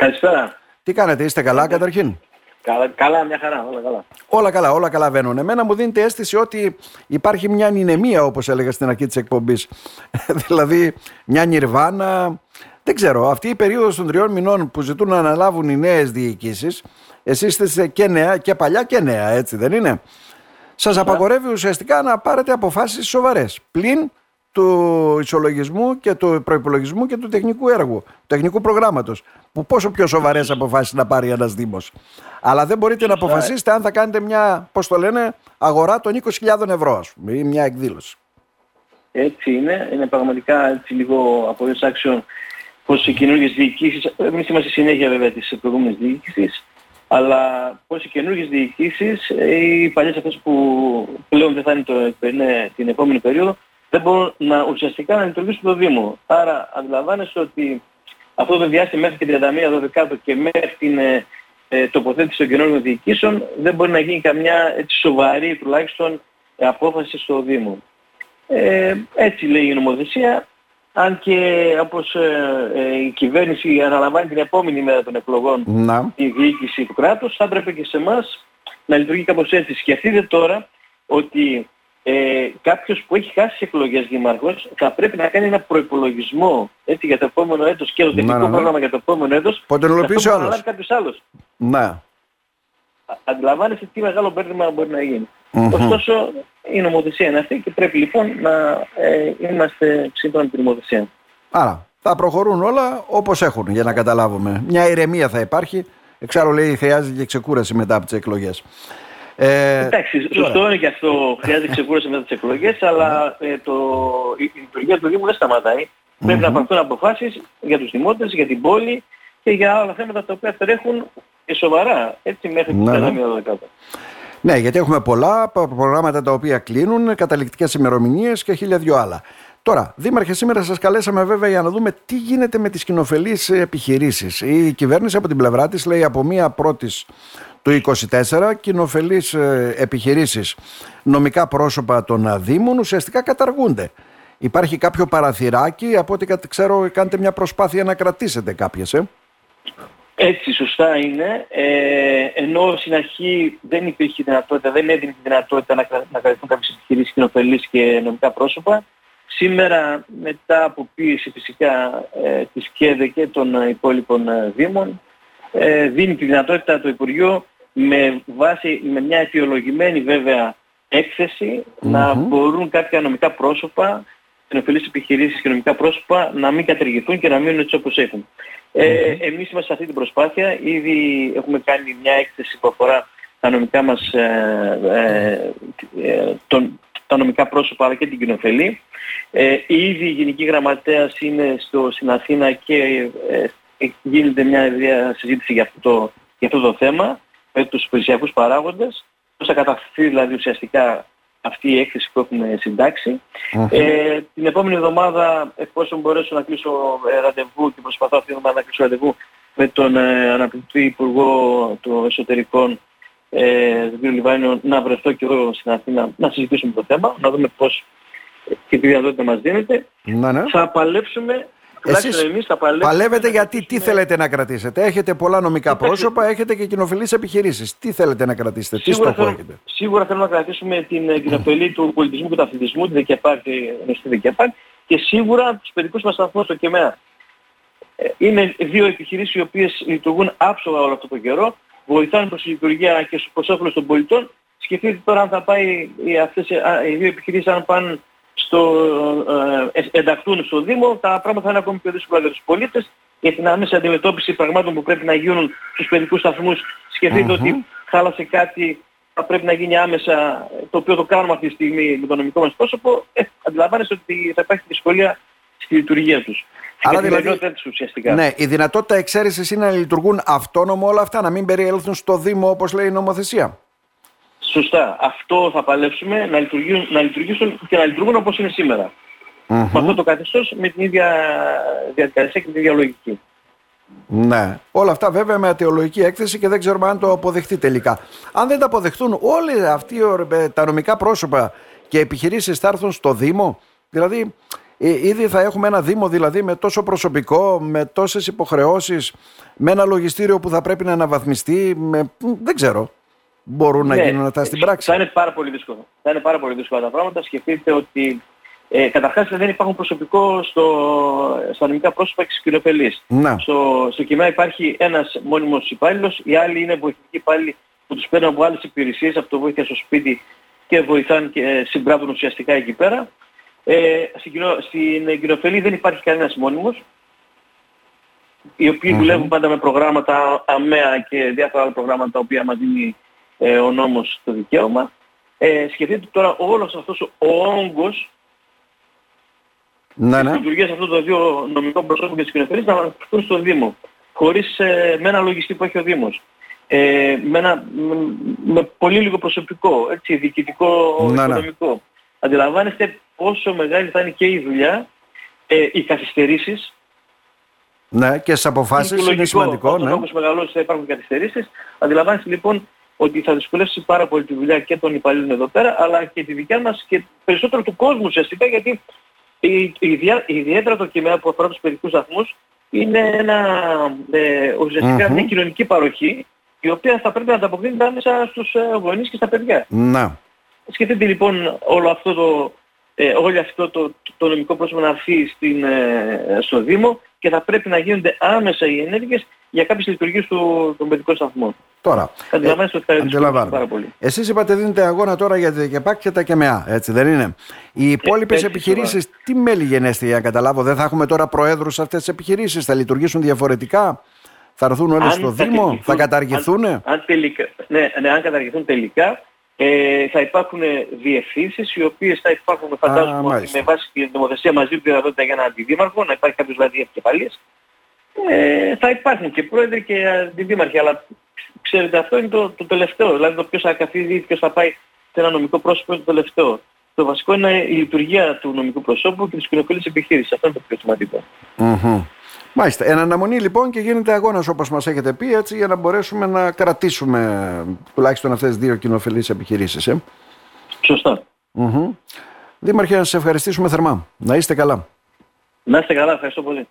Καλησπέρα. Τι κάνετε, είστε καλά καταρχήν; Καλά, καλά, μια χαρά, όλα καλά. Όλα καλά, όλα καλά βαίνουν. Εμένα μου δίνεται αίσθηση ότι υπάρχει μια ανηνεμία, όπως έλεγα στην αρχή της εκπομπής. δηλαδή, μια νιρβάνα. Δεν ξέρω, αυτή η περίοδος των τριών μηνών που ζητούν να αναλάβουν οι νέες διοικήσεις, εσείς είστε και νέα και παλιά και νέα, έτσι δεν είναι; Σας απαγορεύει ουσιαστικά να πάρετε αποφάσεις σοβαρές. Πλην του ισολογισμού και του προπολογισμού και του τεχνικού έργου, του τεχνικού προγράμματος. Που πόσο πιο σοβαρές αποφάσεις να πάρει ένας Δήμος. Αλλά δεν μπορείτε να αποφασίσετε αν θα κάνετε μια, πώς το λένε, αγορά των 20.000 ευρώ, ας πούμε, ή μια εκδήλωση. Έτσι είναι. Είναι πραγματικά έτσι λίγο από άξιον πως οι καινούργιες διοικήσεις, εμείς είμαστε συνέχεια βέβαια της προηγούμενης διοίκησης, αλλά πώ οι καινούργιες διοικήσεις, οι παλιές αυτές που πλέον δεν θα είναι το, την επόμενη περίοδο, δεν μπορούν να, ουσιαστικά να λειτουργήσουν το Δήμο. Άρα αντιλαμβάνεσαι ότι αυτό το διάστημα μέχρι και 31 12 και μέχρι την ε, ε, τοποθέτηση των καινούργιων διοικήσεων δεν μπορεί να γίνει καμιά έτσι, σοβαρή τουλάχιστον απόφαση στο Δήμο. Ε, έτσι λέει η νομοθεσία, αν και όπως ε, ε, η κυβέρνηση αναλαμβάνει την επόμενη μέρα των εκλογών να. τη διοίκηση του κράτους, θα έπρεπε και σε εμάς να λειτουργεί κάπως έτσι. Σκεφτείτε τώρα ότι ε, κάποιος που έχει χάσει εκλογές δημαρχός θα πρέπει να κάνει ένα προϋπολογισμό έτσι, για το επόμενο έτος και το τεχνικό ναι, ναι, πρόγραμμα για το επόμενο έτος Πότε ενολοποιήσει ο άλλος. κάποιος άλλος. Ναι. Αντιλαμβάνεσαι τι μεγάλο μπέρδεμα μπορεί να γίνει. Mm-hmm. Ωστόσο η νομοθεσία είναι αυτή και πρέπει λοιπόν να ε, είμαστε σύμφωνα με την νομοθεσία. Άρα θα προχωρούν όλα όπως έχουν για να καταλάβουμε. Μια ηρεμία θα υπάρχει. Εξάλλου λέει χρειάζεται και ξεκούραση μετά από τις εκλογές. Ε, Εντάξει, σωστό είναι και αυτό. Χρειάζεται ξεκούραση μετά τις εκλογές, αλλά ε, το, η, λειτουργία του Δήμου δεν σταματάει. Πρέπει να πάρθουν αποφάσεις για τους δημότες, για την πόλη και για άλλα θέματα τα οποία τρέχουν και σοβαρά, έτσι μέχρι την ναι. 12 ναι, γιατί έχουμε πολλά προγράμματα τα οποία κλείνουν, καταληκτικές ημερομηνίες και χίλια δυο άλλα. Τώρα, Δήμαρχε, σήμερα σας καλέσαμε βέβαια για να δούμε τι γίνεται με τις κοινοφελείς επιχειρήσεις. Η κυβέρνηση από την πλευρά της λέει από μία πρώτης του 24 κοινοφελείς ε, επιχειρήσεις νομικά πρόσωπα των Δήμων ουσιαστικά καταργούνται. Υπάρχει κάποιο παραθυράκι, από ό,τι ξέρω κάνετε μια προσπάθεια να κρατήσετε κάποιες, ε; Έτσι, σωστά είναι. Ε, ενώ στην αρχή δεν υπήρχε δυνατότητα, δεν έδινε τη δυνατότητα να, να κρατηθούν κάποιες επιχειρήσεις κοινοφελείς και νομικά πρόσωπα. Σήμερα, μετά από πίεση φυσικά ε, της ΚΕΔΕ και των υπόλοιπων ε, Δήμων, ε, δίνει τη δυνατότητα το Υπουργείο με βάση, με μια αιτιολογημένη βέβαια να μπορούν κάποια νομικά πρόσωπα, ενοφιλείς επιχειρήσεις και νομικά πρόσωπα να μην κατεργηθούν και να μείνουν έτσι όπως έχουν. Ε, εμείς είμαστε σε αυτή την προσπάθεια, ήδη έχουμε κάνει μια έκθεση που αφορά τα νομικά μας, ε, ε, ε τον, τα νομικά πρόσωπα αλλά και την κοινοφελή. Ε, ήδη η Γενική Γραμματέας είναι στο, στην Αθήνα και ε, γίνεται μια συζήτηση για αυτό το, για αυτό το θέμα με τους υπηρεσιακούς παράγοντες, πώς θα καταφθεί δηλαδή ουσιαστικά αυτή η έκθεση που έχουμε Ε, την επόμενη εβδομάδα, εφόσον μπορέσω να κλείσω ε, ραντεβού και προσπαθώ αυτή την εβδομάδα να κλείσω ραντεβού με τον ε, αναπληκτή Υπουργό των Εσωτερικών, ε, τον κ. Λιβάνιο, να βρεθώ και εγώ στην Αθήνα να συζητήσουμε το θέμα, να δούμε πώς και τι διαδότητα μας δίνεται. Ναι, ναι. Θα παλέψουμε εσείς εμείς θα παλεύετε γιατί τι θέλετε να κρατήσετε. Έχετε πολλά νομικά πρόσωπα, έχετε και κοινοφιλείς επιχειρήσεις. Τι θέλετε να κρατήσετε, τι στόχο έχετε; Σίγουρα θέλουμε να κρατήσουμε την ε, κοινοφιλή του πολιτισμού και του αθλητισμού, την ΔΕΚΕΠΑΚ, τη γνωστή ΔΕΚΕΠΑΚ και σίγουρα τους παιδικούς μας σταθμούς στο ΚΕΜΕΑ. Ε, είναι δύο επιχειρήσεις οι οποίες λειτουργούν άψογα όλο αυτό το καιρό, βοηθάνε προς τη λειτουργία και προς όφελος των πολιτών. Σκεφτείτε τώρα αν θα πάει οι, αυτές, οι δύο επιχειρήσεις αν πάνε στο, ε, ενταχθούν στο Δήμο, τα πράγματα θα είναι ακόμη πιο δύσκολα για τους πολίτες για την άμεση αντιμετώπιση πραγμάτων που πρέπει να γίνουν στους παιδικούς σταθμούς. Σκεφτείτε ότι χάλασε κάτι θα πρέπει να γίνει άμεσα, το οποίο το κάνουμε αυτή τη στιγμή με το νομικό μας πρόσωπο, ε, αντιλαμβάνεστε ότι θα υπάρχει δυσκολία στη λειτουργία τους. Άρα δηλαδή, ουσιαστικά. Ναι, η δυνατότητα εξαίρεσης είναι να λειτουργούν αυτόνομο όλα αυτά, να μην περιέλθουν στο Δήμο όπως λέει η νομοθεσία. Σωστά. Αυτό θα παλέψουμε να λειτουργήσουν, να λειτουργήσουν και να λειτουργούν όπως είναι σήμερα. Mm-hmm. Με αυτό το καθεστώς με την ίδια διαδικασία και την ίδια λογική. Ναι. Όλα αυτά βέβαια με ατεολογική έκθεση και δεν ξέρουμε αν το αποδεχτεί τελικά. Αν δεν τα αποδεχτούν όλοι αυτοί τα νομικά πρόσωπα και επιχειρήσεις θα έρθουν στο Δήμο, δηλαδή Ε, ήδη θα έχουμε ένα Δήμο δηλαδή με τόσο προσωπικό, με τόσες υποχρεώσεις, με ένα λογιστήριο που θα πρέπει να αναβαθμιστεί, με, δεν ξέρω. Μπορούν να ναι, γίνουν αυτά στην πράξη. Θα είναι πάρα πολύ δύσκολο. Θα είναι πάρα πολύ δύσκολα τα πράγματα. Σκεφτείτε ότι ε, καταρχάς δεν υπάρχουν προσωπικό στο, στα νομικά πρόσωπα και στις Στο, στο ΚΙΜΑ υπάρχει ένας μόνιμος υπάλληλος, οι άλλοι είναι βοηθητικοί υπάλληλοι που τους παίρνουν από άλλες υπηρεσίες, από το βοήθεια στο σπίτι και βοηθάνε και συμπράβουν ουσιαστικά εκεί πέρα. Ε, στην, στην κοινοφελή δεν υπάρχει κανένας μόνιμος, οι οποίοι δουλεύουν πάντα με προγράμματα ΑΜΕΑ και διάφορα άλλα προγράμματα τα οποία μας δίνει ε, ο νόμος το δικαίωμα. Ε, σκεφτείτε τώρα όλος αυτός ο όγκος ναι, ναι. λειτουργίας αυτών των δύο νομικών προσώπων και της κοινοφελής να αναπτυχθούν στο Δήμο. Χωρίς ε, με ένα λογιστή που έχει ο Δήμος. Ε, με, ένα, με, πολύ λίγο προσωπικό, έτσι, διοικητικό, ναι, ναι. οικονομικό. Αντιλαμβάνεστε πόσο μεγάλη θα είναι και η δουλειά, ε, οι καθυστερήσεις. Ναι, και στις αποφάσεις είναι, είναι σημαντικό. Ναι. Όπως μεγαλώσει θα υπάρχουν καθυστερήσεις. Αντιλαμβάνεστε λοιπόν ότι θα δυσκολεύσει πάρα πολύ τη δουλειά και των υπαλλήλων εδώ πέρα, αλλά και τη δικιά μας και περισσότερο του κόσμου ουσιαστικά, γιατί ιδιαίτερα το κείμενο που αφορά τους παιδικούς σταθμούς είναι ένα, ε, ουσιαστικά μια κοινωνική παροχή η οποία θα πρέπει να ανταποκρίνεται άμεσα στους ε, γονείς και στα παιδιά. Να. Σκεφτείτε λοιπόν όλο αυτό το, ε, όλο αυτό το, το νομικό πρόσωπο να έρθει στην, ε, στο Δήμο και θα πρέπει να γίνονται άμεσα οι ενέργειες για κάποιες λειτουργίες του, των παιδικών σταθμών. Τώρα, Αντιλαμβάνεστε ότι θα αντιλαμβάνω. πάρα πολύ. Εσείς είπατε δίνετε αγώνα τώρα για τα ΚΕΠΑΚ και τα ΚΕΜΕΑ, έτσι δεν είναι; Οι υπόλοιπες ε, επιχειρήσεις, τι μέλη γενέστε για να καταλάβω, δεν θα έχουμε τώρα προέδρους σε αυτές τις επιχειρήσεις, θα λειτουργήσουν διαφορετικά; Θα έρθουν όλες στο Δήμο, θα καταργηθούν. Αν, αν, τελικά, ναι, ναι, αν καταργηθούν τελικά, ε, θα υπάρχουν διευθύνσεις οι οποίες θα υπάρχουν φαντάζομαι ότι με βάση την νομοθεσία μαζί του δυνατότητα για ένα αντιδήμαρχο, να υπάρχει κάποιος δηλαδή επικεφαλής. Ε, θα υπάρχουν και πρόεδροι και αντιδήμαρχοι, αλλά ξέρετε αυτό είναι το, το τελευταίο. Δηλαδή το ποιος θα καθίσει, ποιος θα πάει σε ένα νομικό πρόσωπο είναι το τελευταίο. Το βασικό είναι η λειτουργία του νομικού προσώπου και της κοινωνικής επιχείρησης. Αυτό είναι το πιο σημαντικό. Mm-hmm. Μάλιστα. Εν αναμονή λοιπόν και γίνεται αγώνας όπως μας έχετε πει έτσι για να μπορέσουμε να κρατήσουμε τουλάχιστον αυτές τις δύο κοινοφελείς επιχειρήσεις. Ε. Σωστά. Mm-hmm. Δήμαρχε να σας ευχαριστήσουμε θερμά. Να είστε καλά. Να είστε καλά. Ευχαριστώ πολύ.